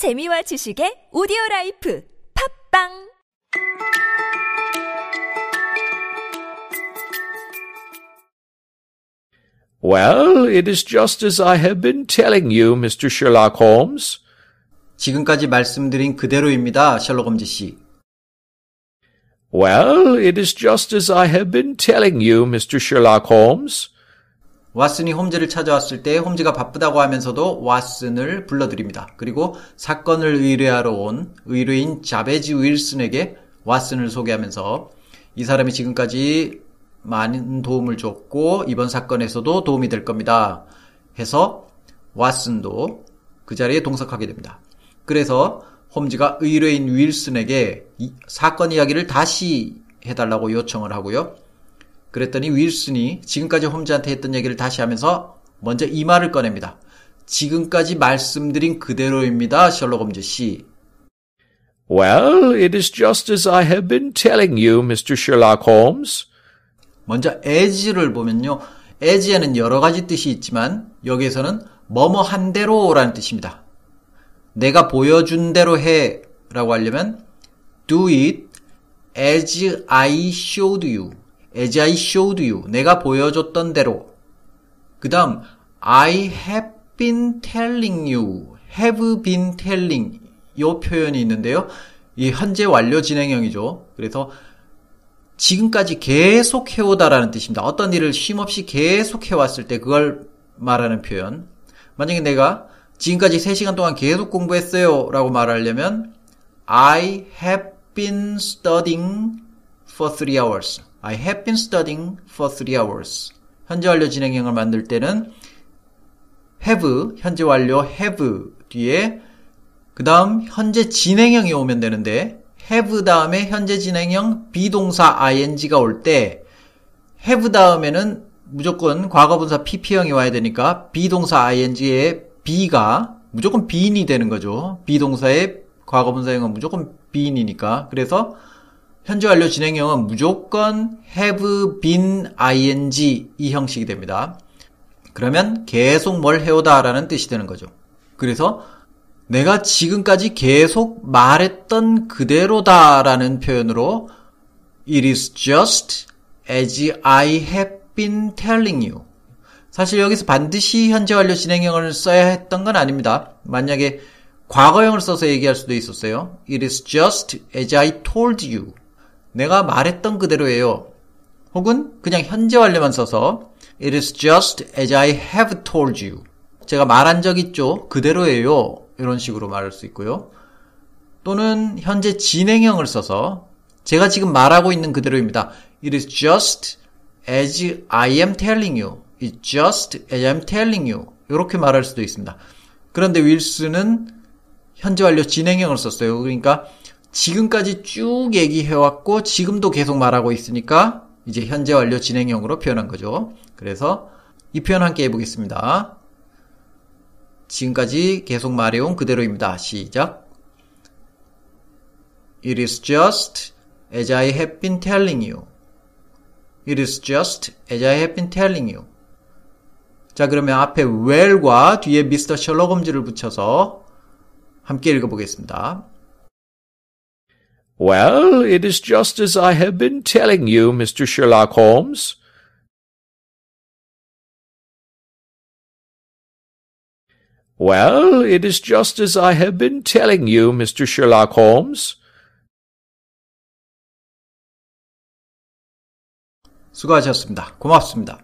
재미와 지식의 오디오 라이프 팟빵 Well, it is just as I have been telling you, Mr. Sherlock Holmes. 지금까지 말씀드린 그대로입니다, 셜록 홈즈 씨. Well, it is just as I have been telling you, Mr. Sherlock Holmes. 왓슨이 홈즈를 찾아왔을 때 홈즈가 바쁘다고 하면서도 왓슨을 불러들입니다. 그리고 사건을 의뢰하러 온 의뢰인 자베지 윌슨에게 왓슨을 소개하면서 이 사람이 지금까지 많은 도움을 줬고 이번 사건에서도 도움이 될 겁니다. 해서 왓슨도 그 자리에 동석하게 됩니다. 그래서 홈즈가 의뢰인 윌슨에게 이 사건 이야기를 다시 해달라고 요청을 하고요. 그랬더니 윌슨이 지금까지 홈즈한테 했던 얘기를 다시 하면서 먼저 이 말을 꺼냅니다. 지금까지 말씀드린 그대로입니다, 셜록 홈즈 씨. Well, it is just as I have been telling you, Mr. Sherlock Holmes. 먼저 as를 보면요. as에는 여러 가지 뜻이 있지만 여기에서는 뭐뭐 한 대로라는 뜻입니다. 내가 보여준 대로 해 라고 하려면 do it as I showed you. As I showed you. 내가 보여줬던 대로. 그 다음 I have been telling you. have been telling 이 표현이 있는데요. 이 현재 완료 진행형이죠. 그래서 지금까지 계속 해오다라는 뜻입니다. 어떤 일을 쉼없이 계속 해왔을 때 그걸 말하는 표현. 만약에 내가 지금까지 3시간 동안 계속 공부했어요 라고 말하려면 I have been studying for 3 hours. I have been studying for 3 hours. 현재 완료 진행형을 만들 때는 have, 현재 완료 have 뒤에 그 다음 현재 진행형이 오면 되는데 have 다음에 현재 진행형 비동사 ing가 올 때 have 다음에는 무조건 과거분사 pp형이 와야 되니까 비동사 ing의 be가 무조건 be인이 되는 거죠. 비동사의 과거분사형은 무조건 be인이니까. 그래서 현재 완료 진행형은 무조건 have been ing 이 형식이 됩니다. 그러면 계속 뭘 해오다 라는 뜻이 되는 거죠. 그래서 내가 지금까지 계속 말했던 그대로다 라는 표현으로 It is just as I have been telling you. 사실 여기서 반드시 현재 완료 진행형을 써야 했던 건 아닙니다. 만약에 과거형을 써서 얘기할 수도 있었어요. It is just as I told you. 내가 말했던 그대로예요. 혹은 그냥 현재 완료만 써서 It is just as I have told you. 제가 말한 적 있죠? 그대로예요. 이런 식으로 말할 수 있고요. 또는 현재 진행형을 써서 제가 지금 말하고 있는 그대로입니다. It is just as I am telling you. It's just as I'm telling you. 이렇게 말할 수도 있습니다. 그런데 윌슨은 현재 완료 진행형을 썼어요. 그러니까 지금까지 쭉 얘기해왔고 지금도 계속 말하고 있으니까 이제 현재 완료 진행형으로 표현한 거죠. 그래서 이 표현 함께 해보겠습니다. 지금까지 계속 말해온 그대로입니다. 시작. It is just as I have been telling you. It is just as I have been telling you. 자, 그러면 앞에 well과 뒤에 미스터 셜록 홈즈를 붙여서 함께 읽어보겠습니다. Well, it is just as I have been telling you, Mr. Sherlock Holmes. Well, it is just as I have been telling you, Mr. Sherlock Holmes. 수고하셨습니다. 고맙습니다.